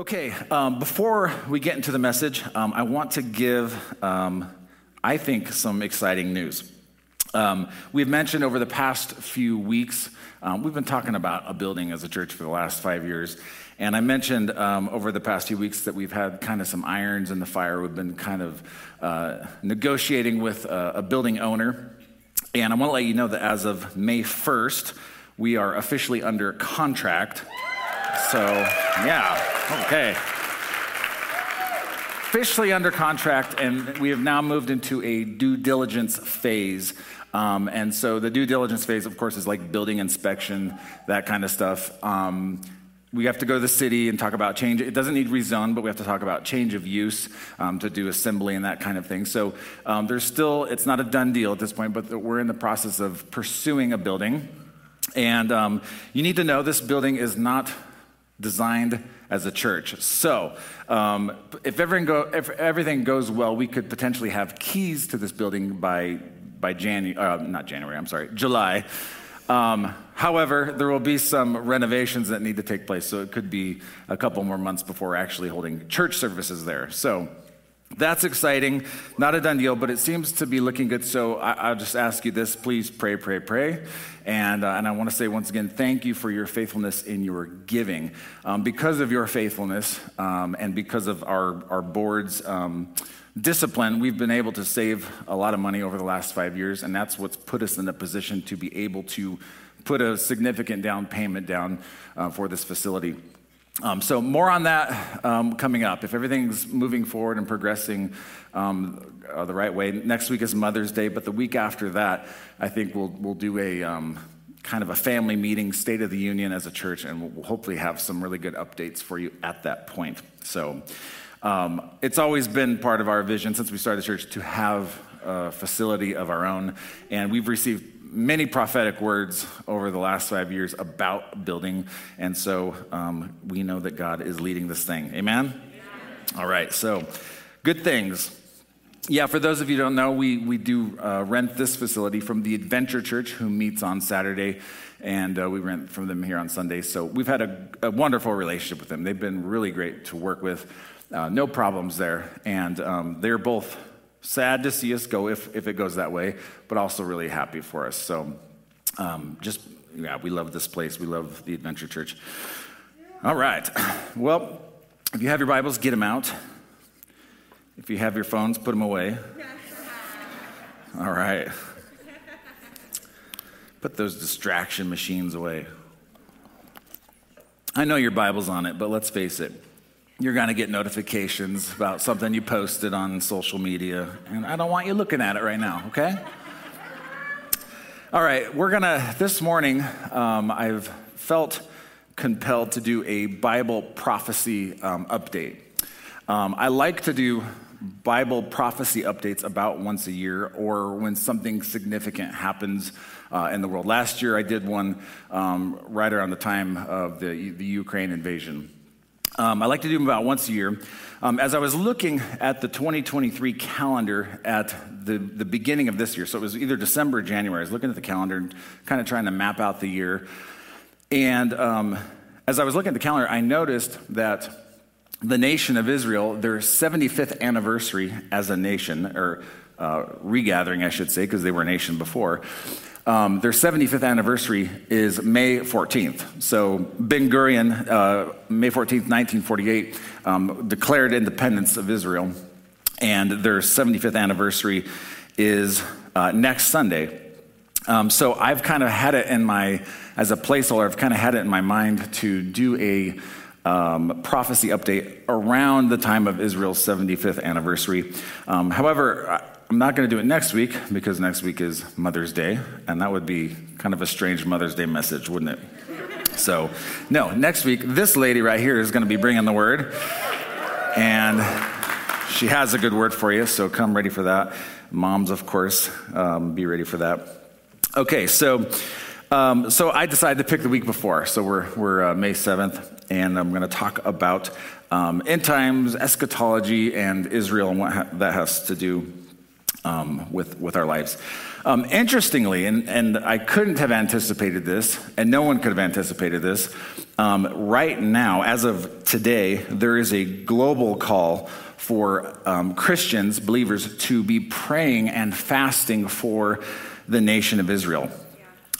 Okay, um, before we get into the message, um, I want to give, um, I think, some exciting news. Um, we've mentioned over the past few weeks, um, we've been talking about a building as a church for the last five years. And I mentioned um, over the past few weeks that we've had kind of some irons in the fire. We've been kind of uh, negotiating with a, a building owner. And I want to let you know that as of May 1st, we are officially under contract. So, yeah. Okay. Officially under contract, and we have now moved into a due diligence phase. Um, and so the due diligence phase, of course, is like building inspection, that kind of stuff. Um, we have to go to the city and talk about change. It doesn't need rezone, but we have to talk about change of use um, to do assembly and that kind of thing. So um, there's still, it's not a done deal at this point, but we're in the process of pursuing a building. And um, you need to know this building is not designed as a church. So, um, if, everything go, if everything goes well, we could potentially have keys to this building by, by January, uh, not January, I'm sorry, July. Um, however, there will be some renovations that need to take place, so it could be a couple more months before actually holding church services there. So, that's exciting. Not a done deal, but it seems to be looking good. So I, will just ask you this please pray, pray, pray. And, uh, and I want to say once again, thank you for your faithfulness in your giving. Um, because of your faithfulness um, and because of our, our board's um, discipline, we've been able to save a lot of money over the last five years. And that's what's put us in a position to be able to put a significant down payment down uh, for this facility. Um, so, more on that um, coming up. If everything's moving forward and progressing um, uh, the right way, next week is Mother's Day, but the week after that, I think we'll, we'll do a um, kind of a family meeting, State of the Union as a church, and we'll hopefully have some really good updates for you at that point. So, um, it's always been part of our vision since we started the church to have a facility of our own, and we've received many prophetic words over the last five years about building. And so um, we know that God is leading this thing. Amen? Amen? All right, so good things. Yeah, for those of you who don't know, we, we do uh, rent this facility from the Adventure Church, who meets on Saturday, and uh, we rent from them here on Sunday. So we've had a, a, wonderful relationship with them. They've been really great to work with, uh, no problems there. And um, they're both Sad to see us go if, if it goes that way, but also really happy for us. So um, just, yeah, we love this place. We love the Adventure Church. All right. Well, if you have your Bibles, get them out. If you have your phones, put them away. All right. Put those distraction machines away. I know your Bible's on it, but let's face it you're going to get notifications about something you posted on social media. And I don't want you looking at it right now, okay? All right, we're going to, this morning, um, I've felt compelled to do a Bible prophecy um, update. Um, I like to do Bible prophecy updates about once a year or when something significant happens uh, in the world. Last year, I did one um, right around the time of the, the Ukraine invasion. Um, I like to do them about once a year. Um, as I was looking at the 2023 calendar at the, the beginning of this year, so it was either December or January, I was looking at the calendar and kind of trying to map out the year. And um, as I was looking at the calendar, I noticed that the nation of Israel, their 75th anniversary as a nation, or uh, regathering, I should say, because they were a nation before, um, their 75th anniversary is May 14th. So Ben Gurion, uh, May 14th, 1948, um, declared independence of Israel, and their 75th anniversary is uh, next Sunday. Um, so I've kind of had it in my, as a placeholder, I've kind of had it in my mind to do a um, prophecy update around the time of Israel's 75th anniversary. Um, however, I'm not going to do it next week because next week is Mother's Day, and that would be kind of a strange Mother's Day message, wouldn't it? So, no, next week, this lady right here is going to be bringing the word, and she has a good word for you, so come ready for that. Moms, of course, um, be ready for that. Okay, so. Um, so I decided to pick the week before. So we're, we're uh, May 7th, and I'm going to talk about um, end times, eschatology, and Israel and what ha- that has to do um, with, with our lives. Um, interestingly, and, and I couldn't have anticipated this, and no one could have anticipated this, um, right now, as of today, there is a global call for um, Christians, believers, to be praying and fasting for the nation of Israel.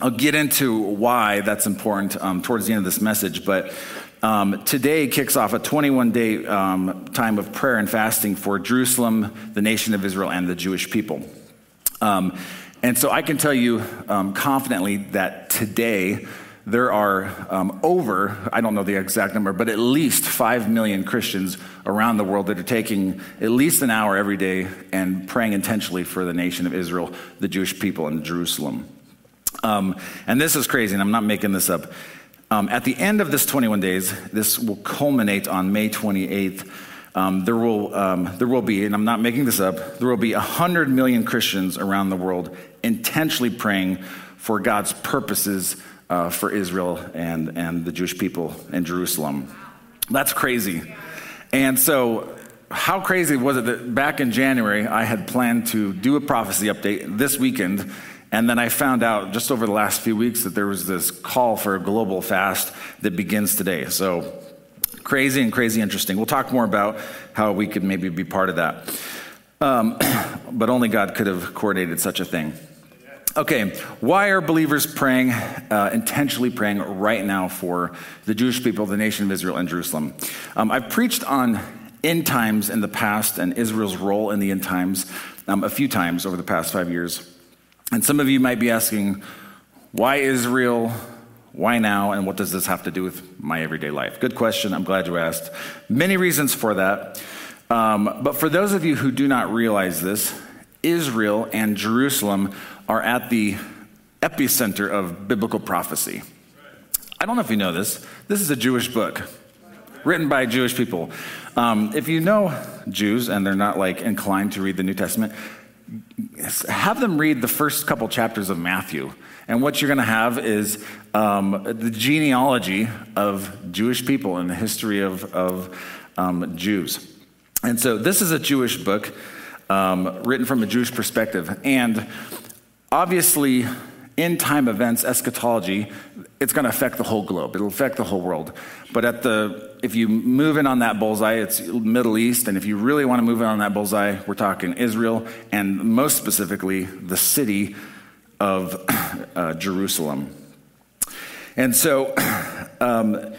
I'll get into why that's important um, towards the end of this message, but um, today kicks off a 21 day um, time of prayer and fasting for Jerusalem, the nation of Israel, and the Jewish people. Um, and so I can tell you um, confidently that today there are um, over, I don't know the exact number, but at least 5 million Christians around the world that are taking at least an hour every day and praying intentionally for the nation of Israel, the Jewish people, and Jerusalem. Um, and this is crazy, and I'm not making this up. Um, at the end of this 21 days, this will culminate on May 28th. Um, there, will, um, there will be, and I'm not making this up, there will be 100 million Christians around the world intentionally praying for God's purposes uh, for Israel and, and the Jewish people in Jerusalem. That's crazy. And so, how crazy was it that back in January, I had planned to do a prophecy update this weekend and then I found out just over the last few weeks that there was this call for a global fast that begins today. So crazy and crazy interesting. We'll talk more about how we could maybe be part of that. Um, but only God could have coordinated such a thing. Okay, why are believers praying, uh, intentionally praying right now for the Jewish people, the nation of Israel, and Jerusalem? Um, I've preached on end times in the past and Israel's role in the end times um, a few times over the past five years. And some of you might be asking, why Israel? Why now? And what does this have to do with my everyday life? Good question. I'm glad you asked. Many reasons for that. Um, but for those of you who do not realize this, Israel and Jerusalem are at the epicenter of biblical prophecy. I don't know if you know this. This is a Jewish book written by Jewish people. Um, if you know Jews and they're not like inclined to read the New Testament, have them read the first couple chapters of Matthew. And what you're going to have is um, the genealogy of Jewish people and the history of, of um, Jews. And so this is a Jewish book um, written from a Jewish perspective. And obviously, in time events, eschatology, it's going to affect the whole globe. It'll affect the whole world. But at the, if you move in on that bullseye, it's Middle East. And if you really want to move in on that bullseye, we're talking Israel and most specifically the city of uh, Jerusalem. And so, um,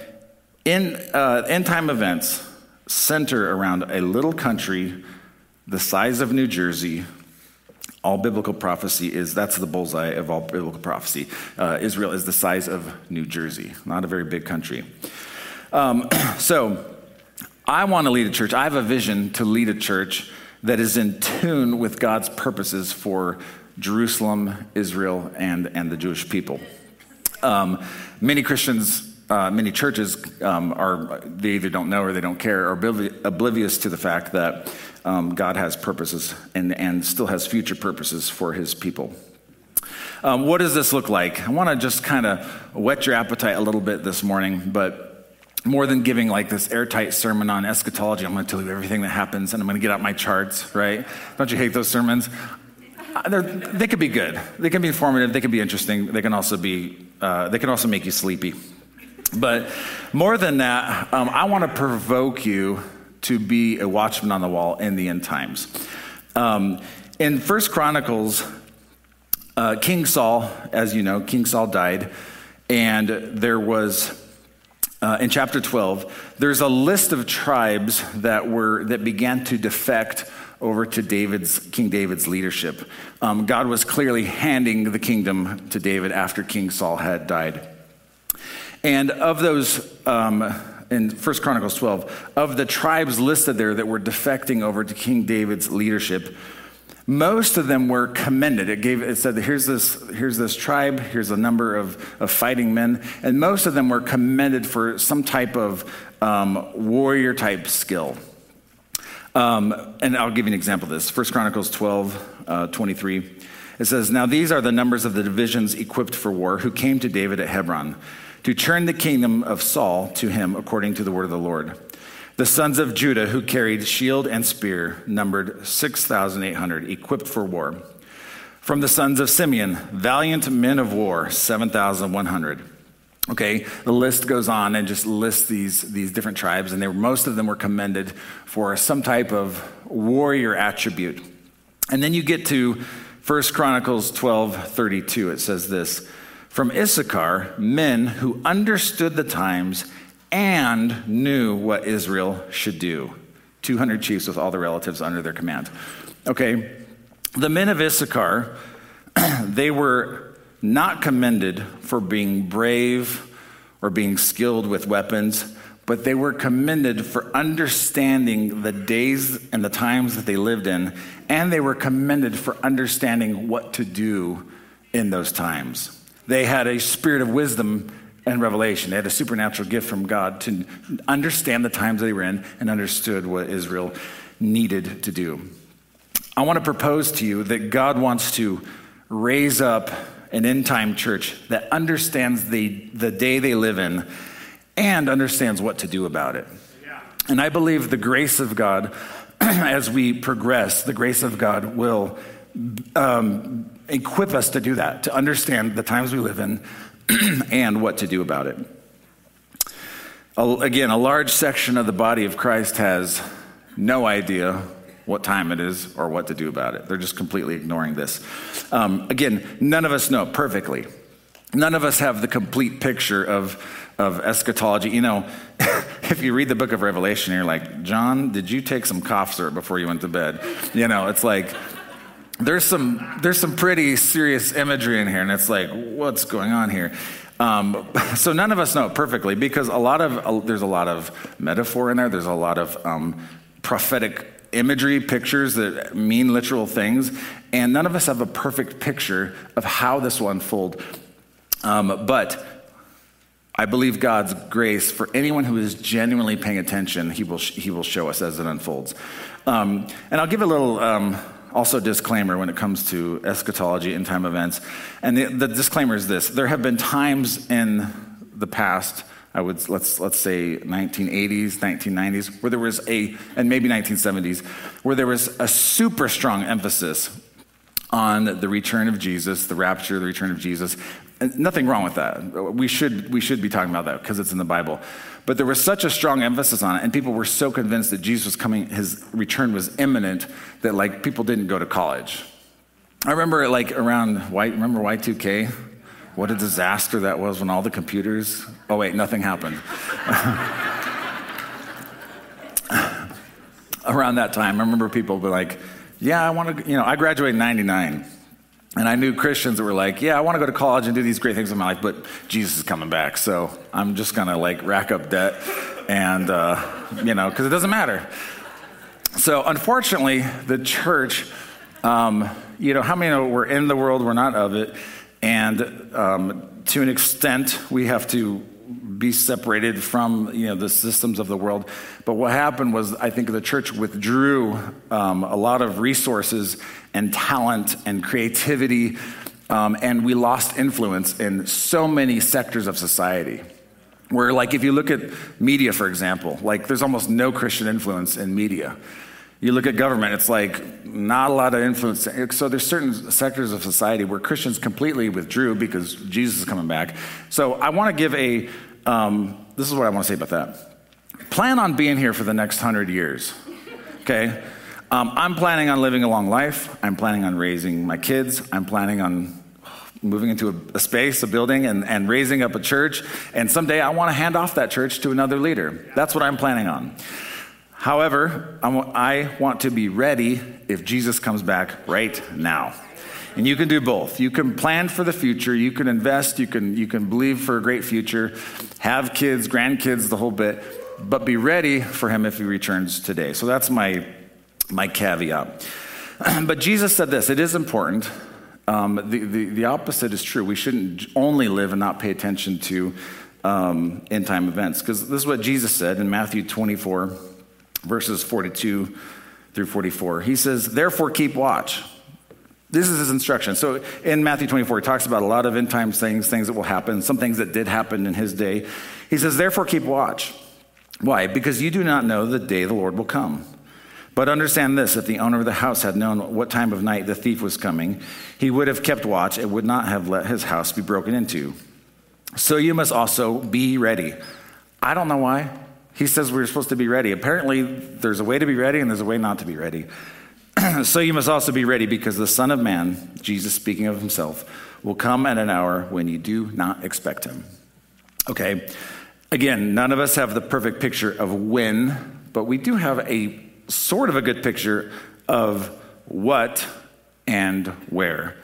in uh, end time events center around a little country the size of New Jersey all biblical prophecy is that's the bullseye of all biblical prophecy. Uh, Israel is the size of New Jersey, not a very big country. Um, so, I want to lead a church. I have a vision to lead a church that is in tune with God's purposes for Jerusalem, Israel, and, and the Jewish people. Um, many Christians uh, many churches um, are they either don't know or they don't care or oblivious to the fact that um, God has purposes and, and still has future purposes for his people. Um, what does this look like? I want to just kind of whet your appetite a little bit this morning, but more than giving like this airtight sermon on eschatology, I'm going to tell you everything that happens and I'm going to get out my charts, right? Don't you hate those sermons? Uh, they could be good. They can be informative. They can be interesting. They can also be. Uh, they can also make you sleepy. But more than that, um, I want to provoke you to be a watchman on the wall in the end times. Um, in First Chronicles, uh, King Saul, as you know, King Saul died, and there was uh, in chapter 12 there's a list of tribes that were that began to defect over to david's king david's leadership um, god was clearly handing the kingdom to david after king saul had died and of those um, in 1 Chronicles 12, of the tribes listed there that were defecting over to King David's leadership, most of them were commended. It gave it said here's this here's this tribe, here's a number of, of fighting men, and most of them were commended for some type of um, warrior type skill. Um, and I'll give you an example of this. 1 Chronicles 12, uh, 23. It says, Now these are the numbers of the divisions equipped for war who came to David at Hebron to turn the kingdom of Saul to him according to the word of the Lord. The sons of Judah who carried shield and spear numbered 6,800, equipped for war. From the sons of Simeon, valiant men of war, 7,100. Okay, the list goes on and just lists these, these different tribes, and they, most of them were commended for some type of warrior attribute. And then you get to 1 Chronicles 12 32. It says this From Issachar, men who understood the times and knew what Israel should do. 200 chiefs with all the relatives under their command. Okay, the men of Issachar, they were not commended for being brave or being skilled with weapons, but they were commended for understanding the days and the times that they lived in, and they were commended for understanding what to do in those times. They had a spirit of wisdom and revelation. They had a supernatural gift from God to understand the times they were in and understood what Israel needed to do. I want to propose to you that God wants to raise up an end time church that understands the, the day they live in and understands what to do about it. And I believe the grace of God, as we progress, the grace of God will um, equip us to do that, to understand the times we live in and what to do about it. Again, a large section of the body of Christ has no idea what time it is or what to do about it. They're just completely ignoring this. Um, again, none of us know perfectly. None of us have the complete picture of, of eschatology. You know, if you read the book of Revelation, you're like, John, did you take some cough syrup before you went to bed? You know, it's like, there's some, there's some pretty serious imagery in here, and it's like, what's going on here? Um, so none of us know it perfectly because a lot of uh, there's a lot of metaphor in there. There's a lot of um, prophetic imagery, pictures that mean literal things, and none of us have a perfect picture of how this will unfold. Um, but I believe God's grace for anyone who is genuinely paying attention, He will, he will show us as it unfolds. Um, and I'll give a little um, also disclaimer when it comes to eschatology and time events. And the, the disclaimer is this there have been times in the past I would let's let's say 1980s, 1990s, where there was a and maybe 1970s, where there was a super strong emphasis on the return of Jesus, the rapture, the return of Jesus. And nothing wrong with that. We should we should be talking about that because it's in the Bible. But there was such a strong emphasis on it, and people were so convinced that Jesus was coming, his return was imminent, that like people didn't go to college. I remember like around Y, remember Y2K? What a disaster that was when all the computers. Oh, wait, nothing happened. Around that time, I remember people be like, Yeah, I want to, you know, I graduated in 99. And I knew Christians that were like, Yeah, I want to go to college and do these great things in my life, but Jesus is coming back. So I'm just going to like rack up debt and, uh, you know, because it doesn't matter. So unfortunately, the church, um, you know, how many know we're in the world, we're not of it? And um, to an extent, we have to be separated from you know the systems of the world. But what happened was, I think the church withdrew um, a lot of resources and talent and creativity, um, and we lost influence in so many sectors of society. Where, like, if you look at media, for example, like there's almost no Christian influence in media. You look at government, it's like not a lot of influence. So there's certain sectors of society where Christians completely withdrew because Jesus is coming back. So I want to give a, um, this is what I want to say about that. Plan on being here for the next hundred years, okay? Um, I'm planning on living a long life. I'm planning on raising my kids. I'm planning on moving into a, a, space, a building, and, and raising up a church. And someday I want to hand off that church to another leader. That's what I'm planning on. However, I want to be ready if Jesus comes back right now. And you can do both. You can plan for the future, you can invest, you can, you can believe for a great future, have kids, grandkids, the whole bit, but be ready for him if he returns today. So that's my, my caveat. But Jesus said this it is important. Um, the, the, the, opposite is true. We shouldn't only live and not pay attention to um, end time events. Because this is what Jesus said in Matthew 24 verses 42 through 44. He says, Therefore, keep watch. This is his instruction. So in Matthew 24, he talks about a lot of end times things, things that will happen, some things that did happen in his day. He says, Therefore, keep watch. Why? Because you do not know the day the Lord will come. But understand this if the owner of the house had known what time of night the thief was coming, he would have kept watch and would not have let his house be broken into. So you must also be ready. I don't know why. He says we're supposed to be ready. Apparently, there's a way to be ready and there's a way not to be ready. so you must also be ready because the Son of Man, Jesus speaking of himself, will come at an hour when you do not expect him. Okay, again, none of us have the perfect picture of when, but we do have a sort of a good picture of what and where.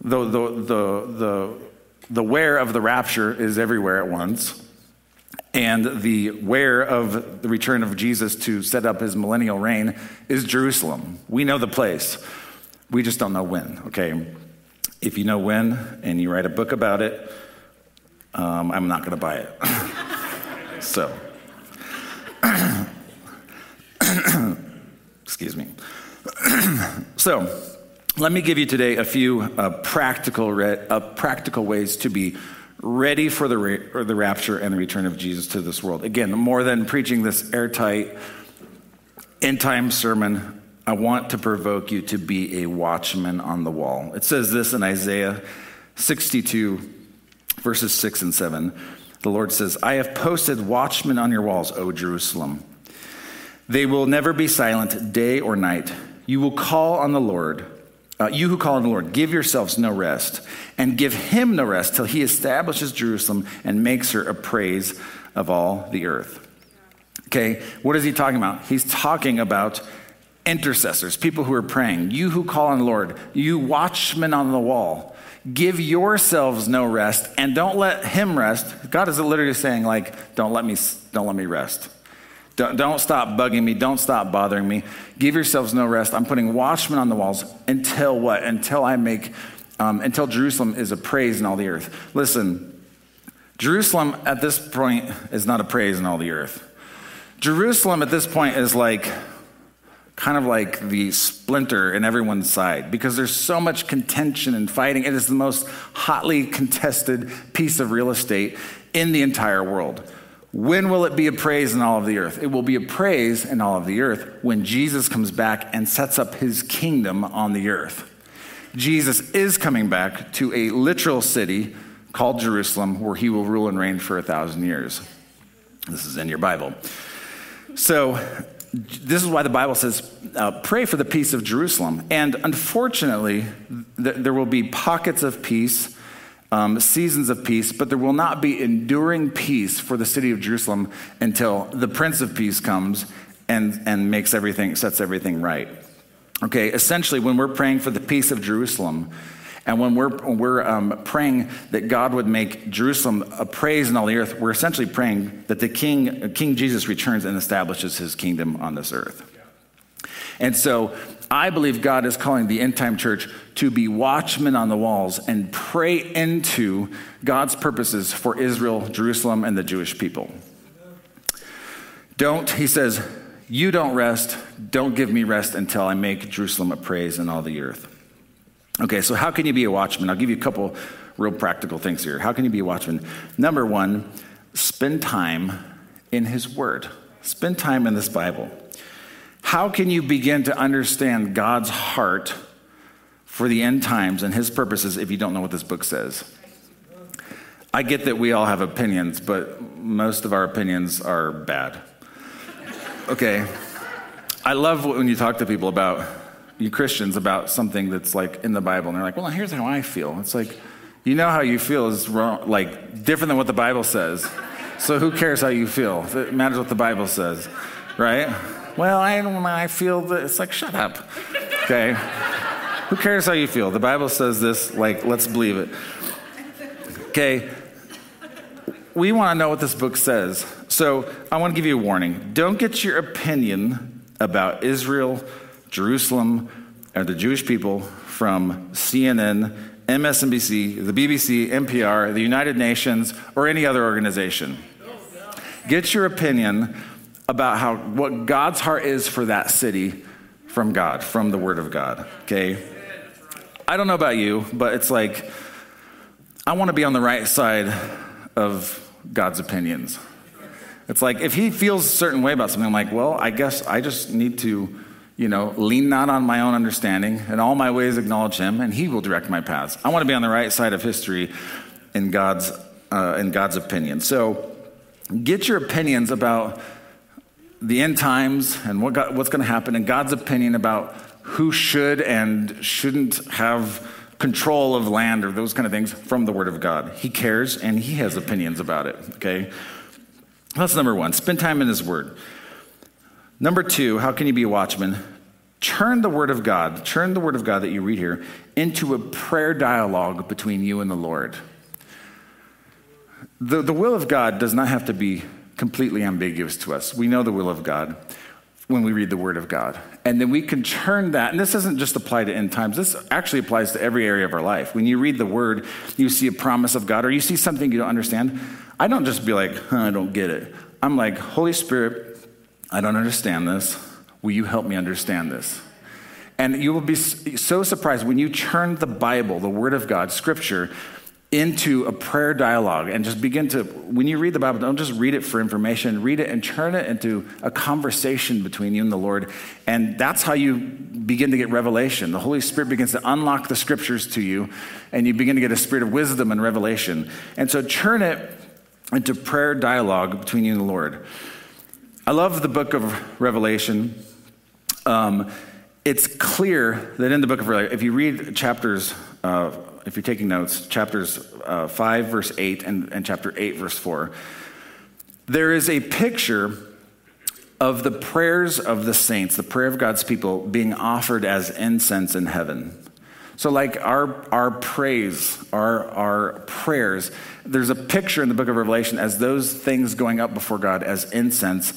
The, the, the, the, the where of the rapture is everywhere at once. And the where of the return of Jesus to set up his millennial reign is Jerusalem. We know the place. We just don't know when, okay? If you know when and you write a book about it, um, I'm not going to buy it. so, excuse me. so, let me give you today a few uh, practical, re- uh, practical ways to be ready for the, ra- the rapture and the return of Jesus to this world. Again, more than preaching this airtight end time sermon, I want to provoke you to be a watchman on the wall. It says this in Isaiah 62, verses 6 and 7. The Lord says, I have posted watchmen on your walls, O Jerusalem. They will never be silent day or night. You will call on the Lord uh, you who call on the Lord, give yourselves no rest, and give him no rest till he establishes Jerusalem and makes her a praise of all the earth. Okay, what is he talking about? He's talking about intercessors, people who are praying. You who call on the Lord, you watchmen on the wall, give yourselves no rest and don't let him rest. God is literally saying, like, don't let me, don't let me rest. Don't, don't stop bugging me. Don't stop bothering me. Give yourselves no rest. I'm putting watchmen on the walls until what? Until I make, um, until Jerusalem is a praise in all the earth. Listen, Jerusalem at this point is not a praise in all the earth. Jerusalem at this point is like, kind of like the splinter in everyone's side because there's so much contention and fighting. It is the most hotly contested piece of real estate in the entire world. When will it be a praise in all of the earth? It will be a praise in all of the earth when Jesus comes back and sets up his kingdom on the earth. Jesus is coming back to a literal city called Jerusalem where he will rule and reign for a thousand years. This is in your Bible. So, this is why the Bible says, uh, pray for the peace of Jerusalem. And unfortunately, th- there will be pockets of peace um, seasons of peace, but there will not be enduring peace for the city of Jerusalem until the Prince of Peace comes and, and makes everything, sets everything right. Okay, essentially, when we're praying for the peace of Jerusalem, and when we're, when we're um, praying that God would make Jerusalem a praise in all the earth, we're essentially praying that the King, King Jesus returns and establishes his kingdom on this earth. And so I believe God is calling the end time church to be watchmen on the walls and pray into God's purposes for Israel, Jerusalem, and the Jewish people. Don't, he says, you don't rest, don't give me rest until I make Jerusalem a praise in all the earth. Okay, so how can you be a watchman? I'll give you a couple real practical things here. How can you be a watchman? Number one, spend time in his word, spend time in this Bible. How can you begin to understand God's heart for the end times and his purposes if you don't know what this book says? I get that we all have opinions, but most of our opinions are bad. Okay. I love when you talk to people about, you Christians, about something that's like in the Bible, and they're like, well, here's how I feel. It's like, you know how you feel is wrong, like different than what the Bible says. So who cares how you feel? It matters what the Bible says, right? Well, I I feel that it's like, shut up. Okay. Who cares how you feel? The Bible says this, like, let's believe it. Okay. We want to know what this book says. So I want to give you a warning. Don't get your opinion about Israel, Jerusalem, or the Jewish people from CNN, MSNBC, the BBC, NPR, the United Nations, or any other organization. Get your opinion about how what God's heart is for that city from God, from the Word of God. Okay? I don't know about you, but it's like I want to be on the right side of God's opinions. It's like if he feels a certain way about something, I'm like, well, I guess I just need to, you know, lean not on my own understanding and all my ways acknowledge him, and he will direct my paths. I want to be on the right side of history in God's uh, in God's opinion. So get your opinions about the end times and what God, what's going to happen, and God's opinion about who should and shouldn't have control of land or those kind of things from the Word of God. He cares and He has opinions about it, okay? That's number one. Spend time in His Word. Number two, how can you be a watchman? Turn the Word of God, turn the Word of God that you read here into a prayer dialogue between you and the Lord. The, the will of God does not have to be completely ambiguous to us. We know the will of God when we read the Word of God. And then we can turn that, and this doesn't just apply to end times, this actually applies to every area of our life. When you read the Word, you see a promise of God, or you see something you don't understand. I don't just be like, huh, I don't get it. I'm like, Holy Spirit, I don't understand this. Will you help me understand this? And you will be so surprised when you turn the Bible, the Word of God, Scripture, into a prayer dialogue and just begin to, when you read the Bible, don't just read it for information, read it and turn it into a conversation between you and the Lord. And that's how you begin to get revelation. The Holy Spirit begins to unlock the scriptures to you, and you begin to get a spirit of wisdom and revelation. And so turn it into prayer dialogue between you and the Lord. I love the book of Revelation. Um, it's clear that in the book of Revelation, if you read chapters, uh, if you're taking notes, chapters uh, 5, verse 8, and, and chapter 8, verse 4, there is a picture of the prayers of the saints, the prayer of God's people, being offered as incense in heaven. So, like our, our praise, our, our prayers, there's a picture in the book of Revelation as those things going up before God as incense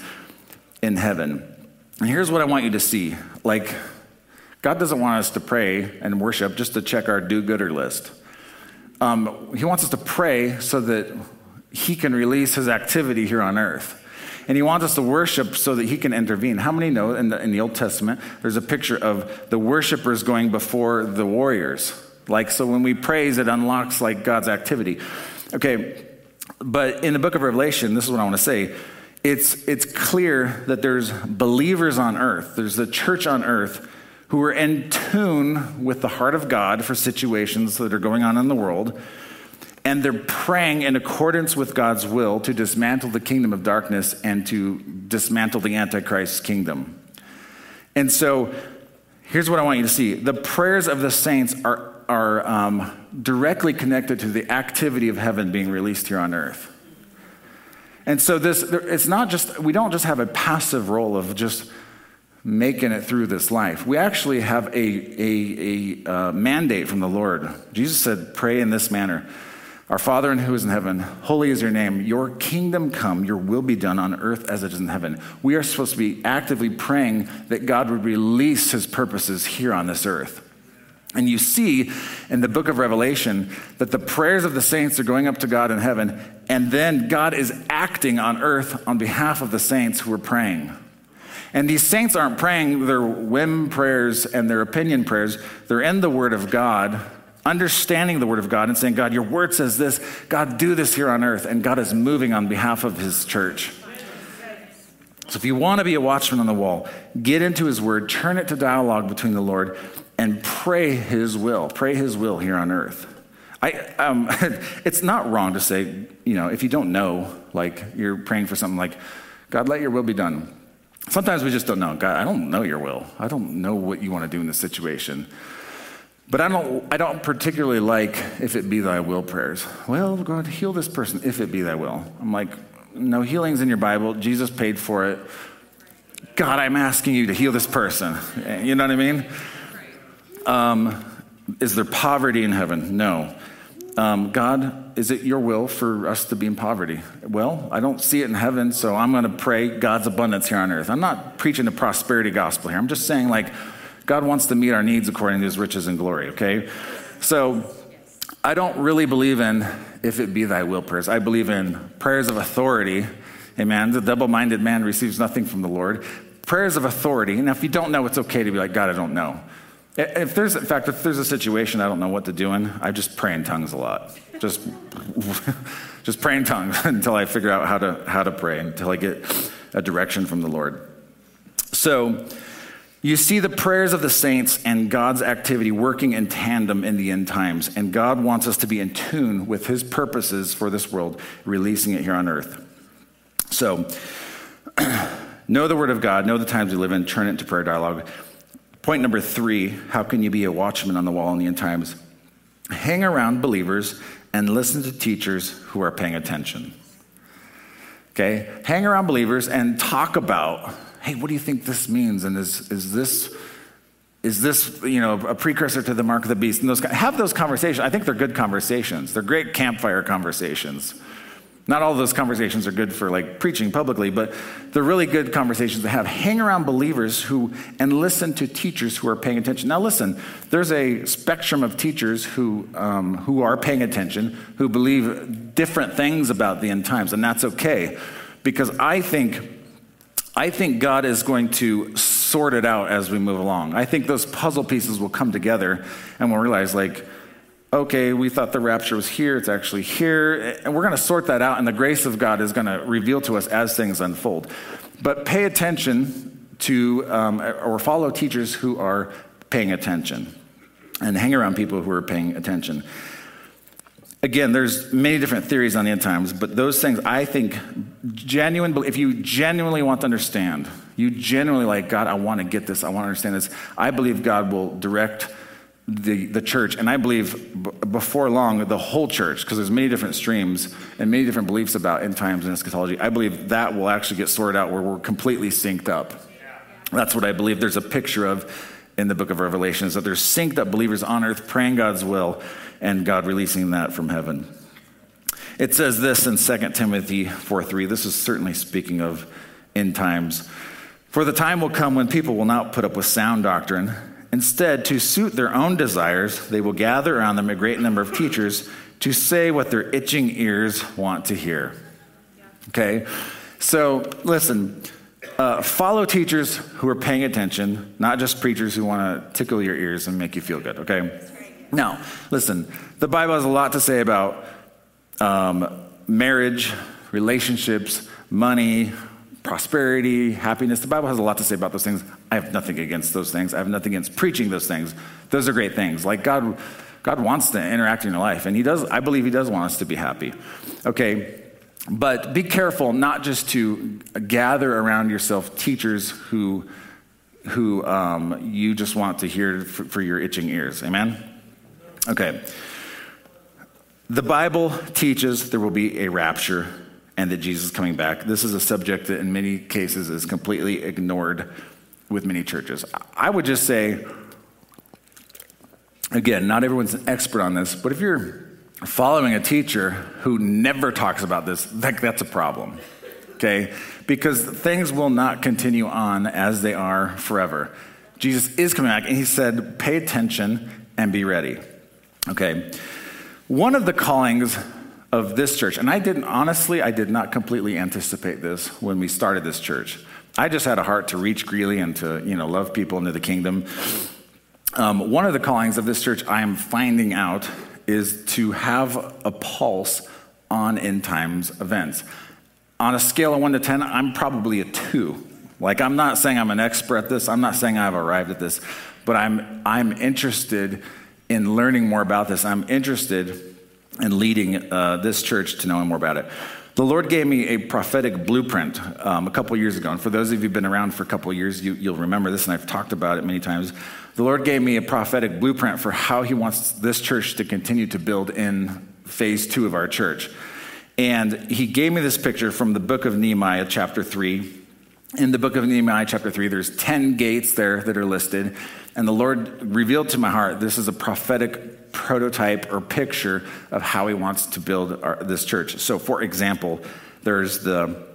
in heaven. And here's what I want you to see. Like, God doesn't want us to pray and worship just to check our do gooder list. Um, he wants us to pray so that He can release His activity here on earth. And He wants us to worship so that He can intervene. How many know in the, in the Old Testament, there's a picture of the worshipers going before the warriors? Like, so when we praise, it unlocks like God's activity. Okay, but in the book of Revelation, this is what I want to say. It's, it's clear that there's believers on earth, there's the church on earth who are in tune with the heart of God for situations that are going on in the world. And they're praying in accordance with God's will to dismantle the kingdom of darkness and to dismantle the Antichrist's kingdom. And so here's what I want you to see the prayers of the saints are, are um, directly connected to the activity of heaven being released here on earth. And so this, it's not just, we don't just have a passive role of just making it through this life. We actually have a, a, a uh, mandate from the Lord. Jesus said, Pray in this manner Our Father in who is in heaven, holy is your name. Your kingdom come, your will be done on earth as it is in heaven. We are supposed to be actively praying that God would release his purposes here on this earth. And you see in the book of Revelation that the prayers of the saints are going up to God in heaven, and then God is acting on earth on behalf of the saints who are praying. And these saints aren't praying their whim prayers and their opinion prayers. They're in the Word of God, understanding the Word of God and saying, God, your Word says this. God, do this here on earth. And God is moving on behalf of His church. So if you want to be a watchman on the wall, get into His Word, turn it to dialogue between the Lord, and pray His will. Pray His will here on earth. I, um, it's not wrong to say, you know, if you don't know, like you're praying for something like, God, let your will be done. Sometimes we just don't know. God, I don't know your will. I don't know what you want to do in this situation. But I don't, I don't particularly like if it be thy will prayers. Well, God, heal this person if it be thy will. I'm like, no healing's in your Bible. Jesus paid for it. God, I'm asking you to heal this person. You know what I mean? Um, is there poverty in heaven? No. Um, God, is it your will for us to be in poverty? Well, I don't see it in heaven, so I'm going to pray God's abundance here on earth. I'm not preaching the prosperity gospel here. I'm just saying, like, God wants to meet our needs according to his riches and glory, okay? So I don't really believe in if it be thy will prayers. I believe in prayers of authority. Amen. The double minded man receives nothing from the Lord. Prayers of authority. Now, if you don't know, it's okay to be like, God, I don't know. If there's, in fact, if there's a situation I don't know what to do in, I just pray in tongues a lot. Just, just pray in tongues until I figure out how to, how to pray, until I get a direction from the Lord. So, you see the prayers of the saints and God's activity working in tandem in the end times. And God wants us to be in tune with his purposes for this world, releasing it here on earth. So, know the word of God, know the times we live in, turn it into prayer dialogue. Point number three how can you be a watchman on the wall in the end times? Hang around believers and listen to teachers who are paying attention. Okay? Hang around believers and talk about hey, what do you think this means? And is, is this is this you know a precursor to the mark of the beast and those have those conversations i think they're good conversations they're great campfire conversations not all those conversations are good for like preaching publicly but they're really good conversations to have hang around believers who and listen to teachers who are paying attention now listen there's a spectrum of teachers who um, who are paying attention who believe different things about the end times and that's okay because i think I think God is going to sort it out as we move along. I think those puzzle pieces will come together and we'll realize, like, okay, we thought the rapture was here, it's actually here. And we're going to sort that out, and the grace of God is going to reveal to us as things unfold. But pay attention to um, or follow teachers who are paying attention and hang around people who are paying attention again, there's many different theories on the end times, but those things I think genuine, if you genuinely want to understand, you genuinely like, God, I want to get this, I want to understand this, I believe God will direct the, the church, and I believe b- before long, the whole church, because there's many different streams and many different beliefs about end times and eschatology, I believe that will actually get sorted out where we're completely synced up. That's what I believe there's a picture of in the book of Revelation, is that there's synced up believers on earth praying God's will and God releasing that from heaven. It says this in 2 Timothy 4 3. This is certainly speaking of end times. For the time will come when people will not put up with sound doctrine. Instead, to suit their own desires, they will gather around them a great number of teachers to say what their itching ears want to hear. Okay? So, listen, uh, follow teachers who are paying attention, not just preachers who want to tickle your ears and make you feel good, okay? Now, listen, the Bible has a lot to say about um, marriage, relationships, money, prosperity, happiness. The Bible has a lot to say about those things. I have nothing against those things. I have nothing against preaching those things. Those are great things. Like God, God wants to interact in your life, and He does. I believe He does want us to be happy. Okay, but be careful not just to gather around yourself teachers who who um, you just want to hear for, for your itching ears. Amen. Okay. The Bible teaches there will be a rapture and that Jesus is coming back. This is a subject that in many cases is completely ignored with many churches. I would just say, again, not everyone's an expert on this, but if you're following a teacher who never talks about this, that, that's a problem. Okay? Because things will not continue on as they are forever. Jesus is coming back, and he said, pay attention and be ready. Okay. One of the callings of this church, and I didn't, honestly, I did not completely anticipate this when we started this church. I just had a heart to reach Greeley and to, you know, love people into the kingdom. Um, one of the callings of this church I am finding out is to have a pulse on end times events. On a scale of one to 10, I'm probably a two. Like, I'm not saying I'm an expert at this, I'm not saying I've arrived at this, but I'm, I'm interested in learning more about this. I'm interested in leading uh, this church to knowing more about it. The Lord gave me a prophetic blueprint um, a couple years ago. And for those of you who've been around for a couple years, you, you'll remember this, and I've talked about it many times. The Lord gave me a prophetic blueprint for how He wants this church to continue to build in phase two of our church. And He gave me this picture from the book of Nehemiah, chapter 3. In the book of Nehemiah, chapter 3, there's 10 gates there that are listed. And the Lord revealed to my heart this is a prophetic prototype or picture of how He wants to build our, this church. So, for example, there's the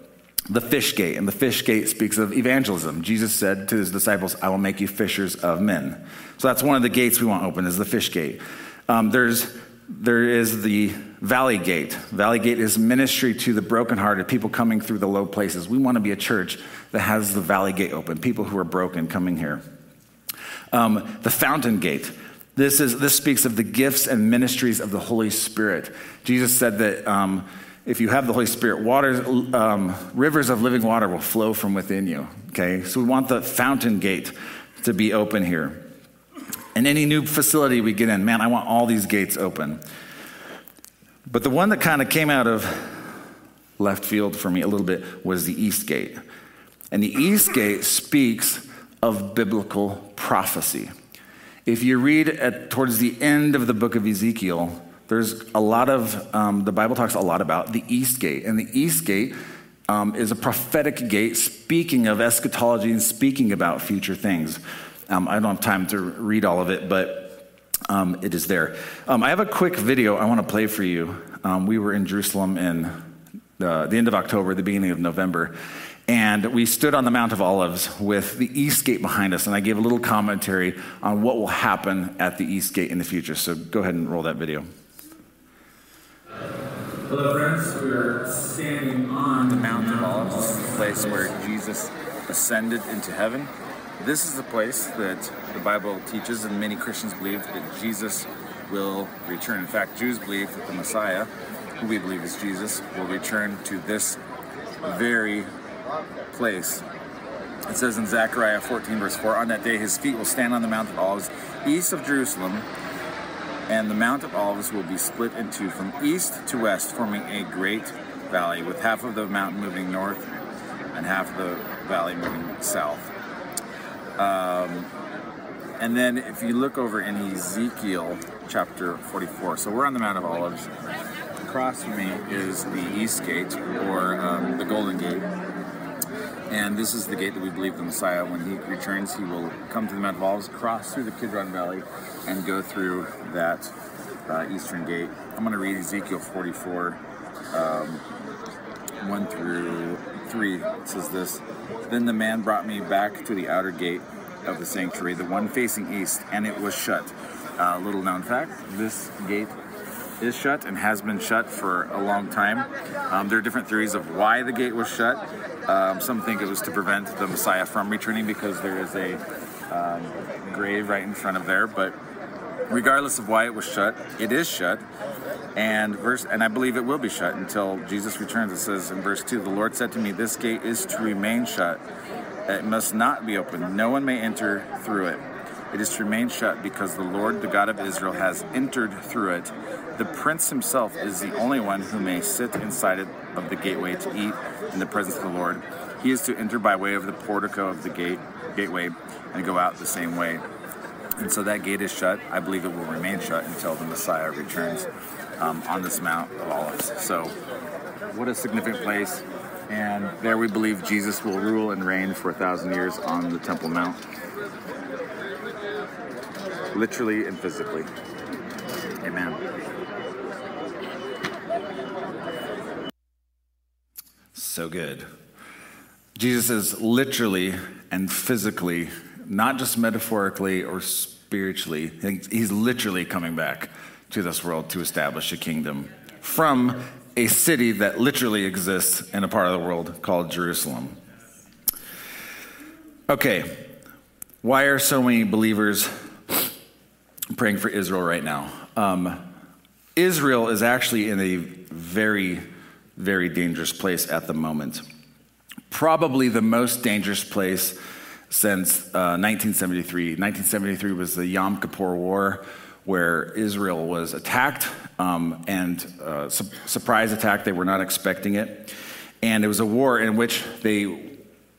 the fish gate, and the fish gate speaks of evangelism. Jesus said to his disciples, I will make you fishers of men. So that's one of the gates we want open is the fish gate. Um, there's there is the valley gate. Valley gate is ministry to the brokenhearted, people coming through the low places. We want to be a church that has the valley gate open, people who are broken coming here. Um, the fountain gate. This, is, this speaks of the gifts and ministries of the Holy Spirit. Jesus said that um, if you have the Holy Spirit, waters, um, rivers of living water will flow from within you. Okay, so we want the fountain gate to be open here. And any new facility we get in, man, I want all these gates open. But the one that kind of came out of left field for me a little bit was the East Gate. And the East Gate speaks of biblical prophecy. If you read at, towards the end of the book of Ezekiel, there's a lot of, um, the Bible talks a lot about the East Gate. And the East Gate um, is a prophetic gate speaking of eschatology and speaking about future things. Um, I don't have time to read all of it, but um, it is there. Um, I have a quick video I want to play for you. Um, we were in Jerusalem in uh, the end of October, the beginning of November. And we stood on the Mount of Olives with the East Gate behind us, and I gave a little commentary on what will happen at the East Gate in the future. So go ahead and roll that video. Hello, friends. We are standing on the Mount of Olives. This is the place where Jesus ascended into heaven. This is the place that the Bible teaches, and many Christians believe that Jesus will return. In fact, Jews believe that the Messiah, who we believe is Jesus, will return to this very place. It says in Zechariah 14, verse 4 On that day, his feet will stand on the Mount of Olives, east of Jerusalem and the Mount of Olives will be split in two from east to west, forming a great valley, with half of the mountain moving north and half of the valley moving south. Um, and then if you look over in Ezekiel chapter 44, so we're on the Mount of Olives. Across from me is the East Gate, or um, the Golden Gate. And this is the gate that we believe the Messiah, when he returns, he will come to the Mount of Olives, cross through the Kidron Valley, and go through that uh, eastern gate. I'm going to read Ezekiel 44, um, 1 through 3. It says this Then the man brought me back to the outer gate of the sanctuary, the one facing east, and it was shut. Uh, little known fact this gate is shut and has been shut for a long time. Um, there are different theories of why the gate was shut. Um, some think it was to prevent the Messiah from returning because there is a um, grave right in front of there. But regardless of why it was shut, it is shut. And verse, and I believe it will be shut until Jesus returns. It says in verse two, the Lord said to me, "This gate is to remain shut; it must not be opened. No one may enter through it. It is to remain shut because the Lord, the God of Israel, has entered through it. The prince himself is the only one who may sit inside it of the gateway to eat in the presence of the Lord. He is to enter by way of the portico of the gate gateway and go out the same way." And so that gate is shut. I believe it will remain shut until the Messiah returns um, on this Mount of Olives. So, what a significant place. And there we believe Jesus will rule and reign for a thousand years on the Temple Mount, literally and physically. Amen. So good. Jesus is literally and physically not just metaphorically or spiritually. He's literally coming back to this world to establish a kingdom from a city that literally exists in a part of the world called Jerusalem. Okay, why are so many believers praying for Israel right now? Um, Israel is actually in a very, very dangerous place at the moment. Probably the most dangerous place since uh, 1973. 1973 was the Yom Kippur War, where Israel was attacked um, and uh, su- surprise attack. They were not expecting it, and it was a war in which they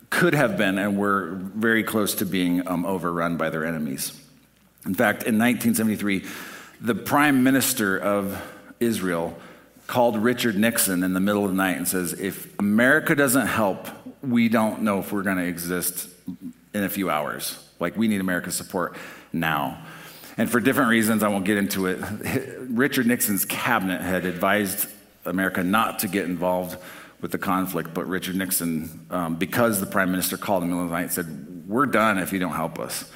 could have been and were very close to being um, overrun by their enemies. In fact, in 1973, the prime minister of Israel called Richard Nixon in the middle of the night and says, If America doesn't help, we don't know if we're going to exist in a few hours. Like, we need America's support now. And for different reasons, I won't get into it. Richard Nixon's cabinet had advised America not to get involved with the conflict, but Richard Nixon, um, because the prime minister called in the middle of the night, said, We're done if you don't help us.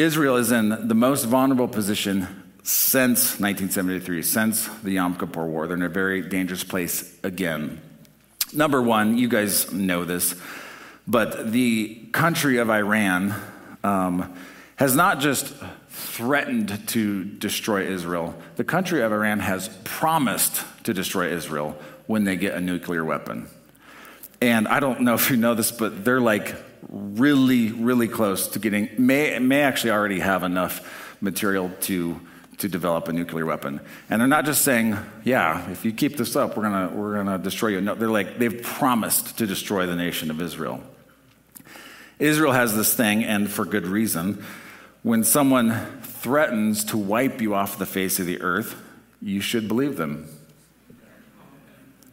Israel is in the most vulnerable position since 1973, since the Yom Kippur War. They're in a very dangerous place again. Number one, you guys know this. But the country of Iran um, has not just threatened to destroy Israel, the country of Iran has promised to destroy Israel when they get a nuclear weapon. And I don't know if you know this, but they're like really, really close to getting, may, may actually already have enough material to, to develop a nuclear weapon. And they're not just saying, yeah, if you keep this up, we're going we're gonna destroy you. No, they're like, they've promised to destroy the nation of Israel. Israel has this thing, and for good reason. When someone threatens to wipe you off the face of the earth, you should believe them.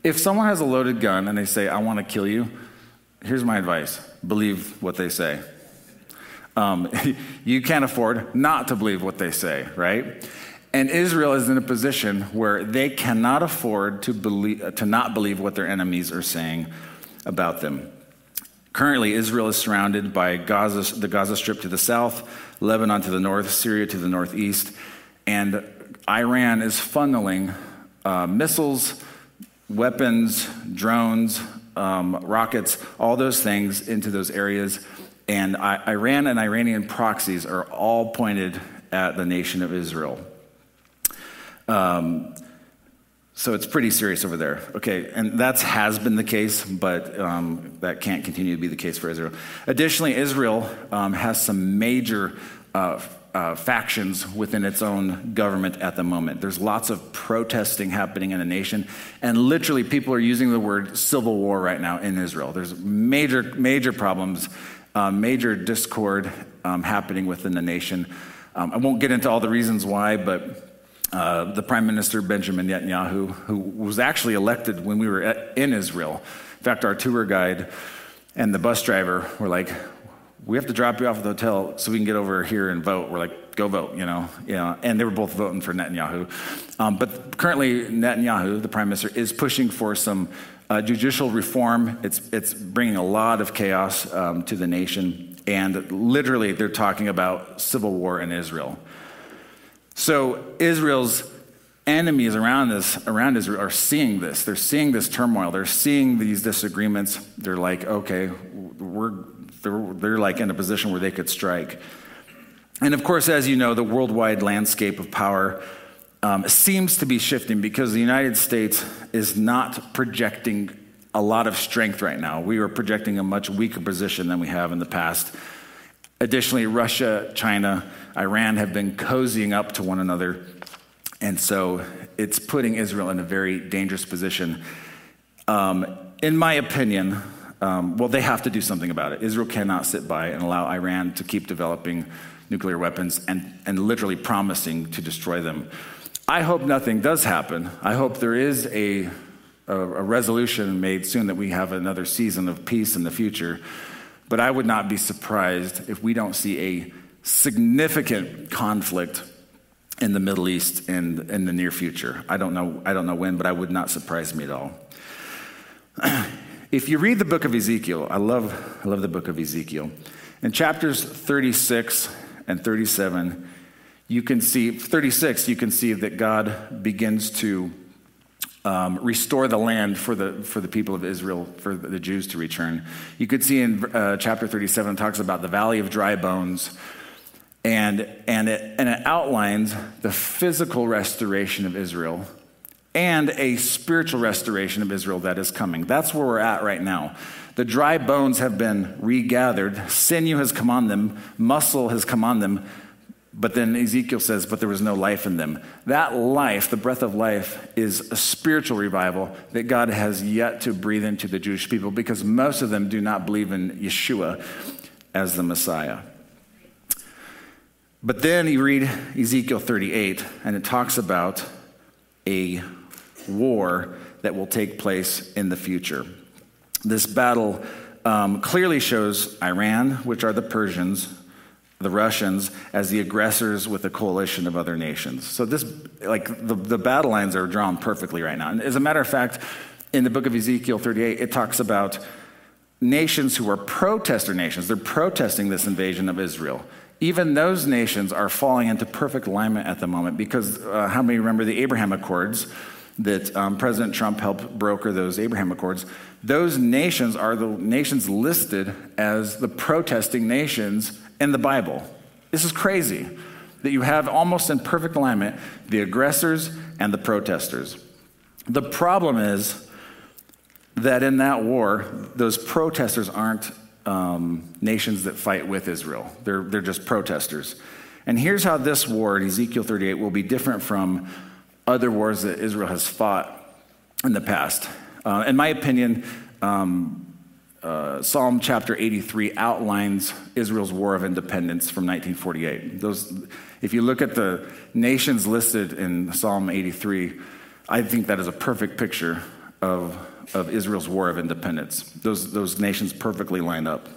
If someone has a loaded gun and they say, I want to kill you, here's my advice believe what they say. Um, you can't afford not to believe what they say, right? And Israel is in a position where they cannot afford to, believe, to not believe what their enemies are saying about them. Currently, Israel is surrounded by Gaza, the Gaza Strip to the south, Lebanon to the north, Syria to the northeast, and Iran is funneling uh, missiles, weapons, drones, um, rockets, all those things into those areas. And I, Iran and Iranian proxies are all pointed at the nation of Israel. Um, so it's pretty serious over there. Okay, and that has been the case, but um, that can't continue to be the case for Israel. Additionally, Israel um, has some major uh, uh, factions within its own government at the moment. There's lots of protesting happening in the nation, and literally, people are using the word civil war right now in Israel. There's major, major problems, uh, major discord um, happening within the nation. Um, I won't get into all the reasons why, but uh, the Prime Minister Benjamin Netanyahu, who was actually elected when we were at, in Israel. In fact, our tour guide and the bus driver were like, "We have to drop you off at the hotel so we can get over here and vote." We're like, "Go vote," you know. Know and they were both voting for Netanyahu. Um, but currently, Netanyahu, the Prime Minister, is pushing for some uh, judicial reform. It's it's bringing a lot of chaos um, to the nation, and literally, they're talking about civil war in Israel. So Israel's enemies around this around Israel are seeing this. They're seeing this turmoil. They're seeing these disagreements. They're like, okay, we're they're, they're like in a position where they could strike. And of course, as you know, the worldwide landscape of power um, seems to be shifting because the United States is not projecting a lot of strength right now. We are projecting a much weaker position than we have in the past. Additionally, Russia, China, Iran have been cozying up to one another. And so it's putting Israel in a very dangerous position. Um, in my opinion, um, well, they have to do something about it. Israel cannot sit by and allow Iran to keep developing nuclear weapons and, and literally promising to destroy them. I hope nothing does happen. I hope there is a, a, a resolution made soon that we have another season of peace in the future. But I would not be surprised if we don't see a significant conflict in the Middle East in, in the near future. I don't, know, I don't know when, but I would not surprise me at all. if you read the book of Ezekiel, I love, I love the book of Ezekiel. In chapters 36 and 37, you can see, 36, you can see that God begins to um, restore the land for the, for the people of Israel, for the Jews to return. You could see in uh, chapter 37, it talks about the valley of dry bones, and, and, it, and it outlines the physical restoration of Israel and a spiritual restoration of Israel that is coming. That's where we're at right now. The dry bones have been regathered, sinew has come on them, muscle has come on them, but then Ezekiel says, but there was no life in them. That life, the breath of life, is a spiritual revival that God has yet to breathe into the Jewish people because most of them do not believe in Yeshua as the Messiah. But then you read Ezekiel 38, and it talks about a war that will take place in the future. This battle um, clearly shows Iran, which are the Persians, the Russians, as the aggressors with a coalition of other nations. So this, like, the, the battle lines are drawn perfectly right now. And as a matter of fact, in the book of Ezekiel 38, it talks about nations who are protester nations. They're protesting this invasion of Israel even those nations are falling into perfect alignment at the moment because uh, how many remember the Abraham Accords that um, President Trump helped broker those Abraham Accords? Those nations are the nations listed as the protesting nations in the Bible. This is crazy that you have almost in perfect alignment the aggressors and the protesters. The problem is that in that war, those protesters aren't um, nations that fight with Israel, they're, they're just protesters. And here's how this war in Ezekiel 38 will be different from other wars that Israel has fought in the past. Uh, in my opinion, um, uh, Psalm chapter 83 outlines Israel's war of independence from 1948. Those, if you look at the nations listed in Psalm 83, I think that is a perfect picture of, of Israel's war of independence. Those, those nations perfectly line up.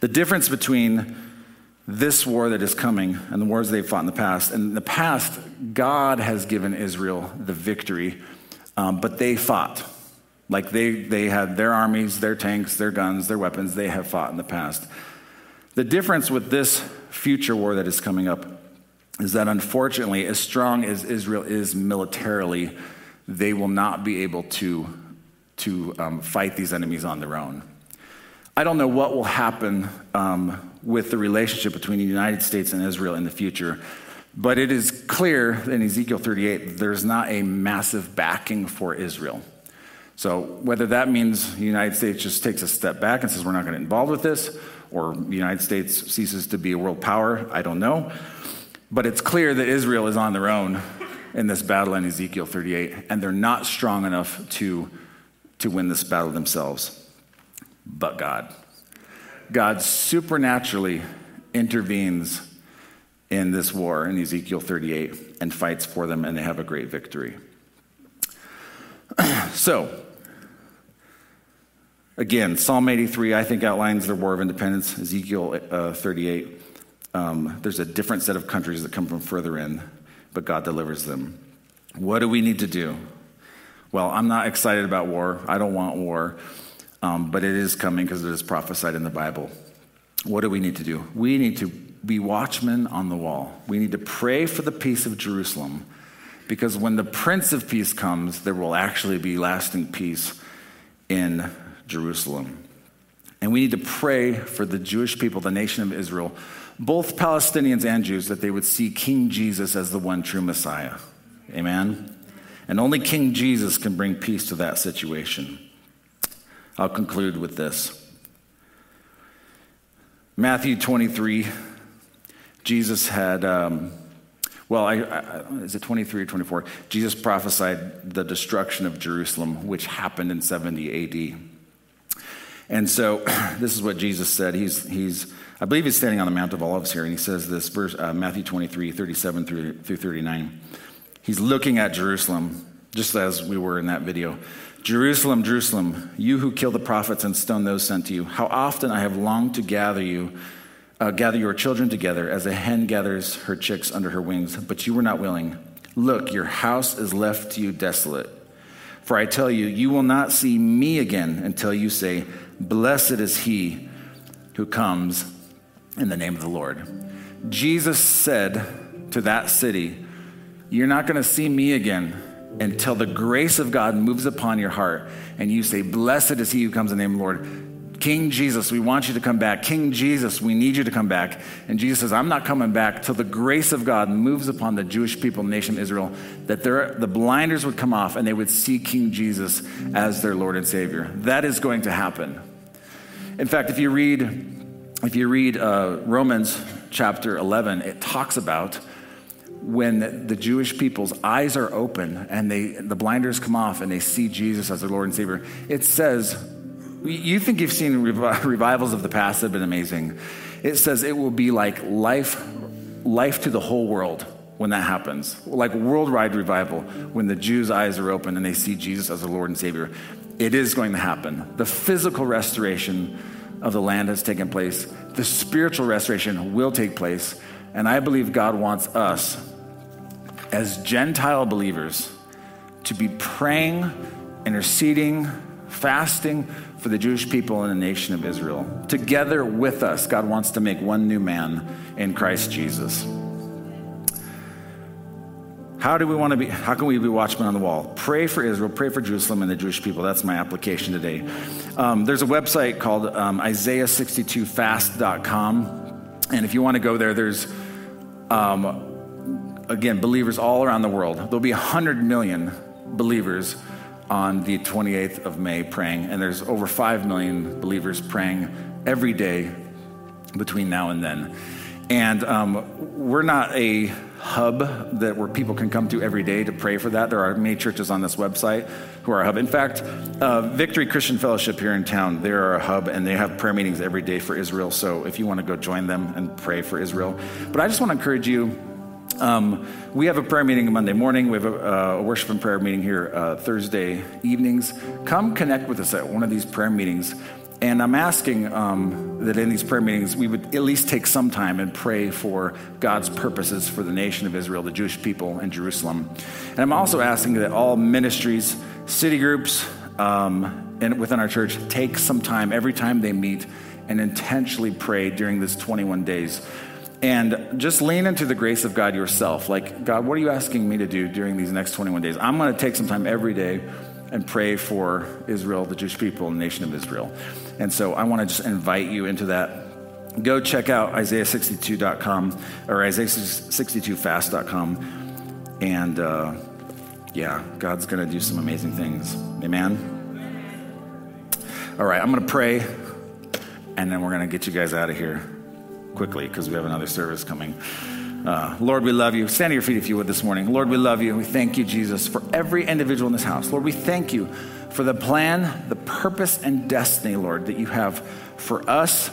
The difference between this war that is coming and the wars they've fought in the past, in the past, God has given Israel the victory, um, but they fought. Like they, they had their armies, their tanks, their guns, their weapons, they have fought in the past. The difference with this future war that is coming up is that unfortunately, as strong as Israel is militarily, they will not be able to, to um, fight these enemies on their own. I don't know what will happen um, with the relationship between the United States and Israel in the future, but it is clear in Ezekiel 38 there's not a massive backing for Israel. So, whether that means the United States just takes a step back and says we're not going to get involved with this, or the United States ceases to be a world power, I don't know. But it's clear that Israel is on their own in this battle in Ezekiel 38, and they're not strong enough to, to win this battle themselves. But God. God supernaturally intervenes in this war in Ezekiel 38 and fights for them, and they have a great victory. so, Again, Psalm 83, I think, outlines the War of Independence. Ezekiel uh, 38, um, there's a different set of countries that come from further in, but God delivers them. What do we need to do? Well, I'm not excited about war. I don't want war, um, but it is coming because it is prophesied in the Bible. What do we need to do? We need to be watchmen on the wall. We need to pray for the peace of Jerusalem because when the Prince of Peace comes, there will actually be lasting peace in Jerusalem. And we need to pray for the Jewish people, the nation of Israel, both Palestinians and Jews, that they would see King Jesus as the one true Messiah. Amen? And only King Jesus can bring peace to that situation. I'll conclude with this Matthew 23, Jesus had, um, well, I, I, is it 23 or 24? Jesus prophesied the destruction of Jerusalem, which happened in 70 AD. And so this is what Jesus said. He's, he's, I believe he's standing on the Mount of Olives here, and he says this, verse, uh, Matthew 23, 37 through, through 39. He's looking at Jerusalem, just as we were in that video. Jerusalem, Jerusalem, you who kill the prophets and stone those sent to you, how often I have longed to gather you, uh, gather your children together as a hen gathers her chicks under her wings, but you were not willing. Look, your house is left to you desolate. For I tell you, you will not see me again until you say, Blessed is he who comes in the name of the Lord. Jesus said to that city, You're not going to see me again until the grace of God moves upon your heart and you say, Blessed is he who comes in the name of the Lord. King Jesus, we want you to come back. King Jesus, we need you to come back. And Jesus says, I'm not coming back till the grace of God moves upon the Jewish people, nation of Israel, that the blinders would come off and they would see King Jesus as their Lord and Savior. That is going to happen. In fact, if you read, if you read uh, Romans chapter 11, it talks about when the Jewish people's eyes are open and they, the blinders come off and they see Jesus as their Lord and Savior. It says, you think you've seen revivals of the past that have been amazing. It says it will be like life, life to the whole world when that happens. Like worldwide revival, when the Jews' eyes are open and they see Jesus as their Lord and Savior. It is going to happen. The physical restoration of the land has taken place, the spiritual restoration will take place. And I believe God wants us, as Gentile believers, to be praying, interceding, fasting for the Jewish people and the nation of Israel. Together with us, God wants to make one new man in Christ Jesus. How do we want to be? How can we be watchmen on the wall? Pray for Israel, pray for Jerusalem and the Jewish people. That's my application today. Um, there's a website called um, Isaiah62fast.com. And if you want to go there, there's, um, again, believers all around the world. There'll be 100 million believers on the 28th of May praying, and there's over 5 million believers praying every day between now and then. And um, we're not a hub that where people can come to every day to pray for that. There are many churches on this website who are a hub. In fact, uh, Victory Christian Fellowship here in town, they are a hub and they have prayer meetings every day for Israel. So if you want to go join them and pray for Israel, but I just want to encourage you. Um, we have a prayer meeting Monday morning. We have a, uh, a worship and prayer meeting here uh, Thursday evenings. Come connect with us at one of these prayer meetings. And I'm asking um, that in these prayer meetings, we would at least take some time and pray for God's purposes for the nation of Israel, the Jewish people, and Jerusalem. And I'm also asking that all ministries, city groups, um, and within our church take some time every time they meet and intentionally pray during this 21 days. And just lean into the grace of God yourself. Like, God, what are you asking me to do during these next 21 days? I'm going to take some time every day and pray for Israel, the Jewish people, and the nation of Israel. And so I want to just invite you into that. Go check out Isaiah62.com or Isaiah62fast.com. And uh, yeah, God's going to do some amazing things. Amen. All right, I'm going to pray, and then we're going to get you guys out of here quickly because we have another service coming. Uh, Lord, we love you. Stand to your feet if you would this morning. Lord, we love you. We thank you, Jesus, for every individual in this house. Lord, we thank you for the plan, the purpose, and destiny, Lord, that you have for us,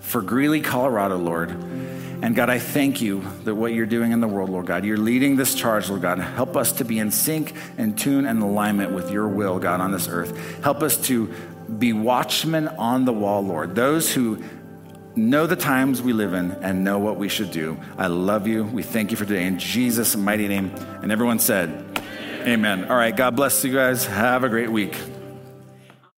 for Greeley, Colorado, Lord. And God, I thank you that what you're doing in the world, Lord God, you're leading this charge, Lord God. Help us to be in sync and tune and alignment with your will, God, on this earth. Help us to be watchmen on the wall, Lord. Those who know the times we live in and know what we should do. I love you. We thank you for today in Jesus' mighty name. And everyone said, Amen. Amen. All right. God bless you guys. Have a great week.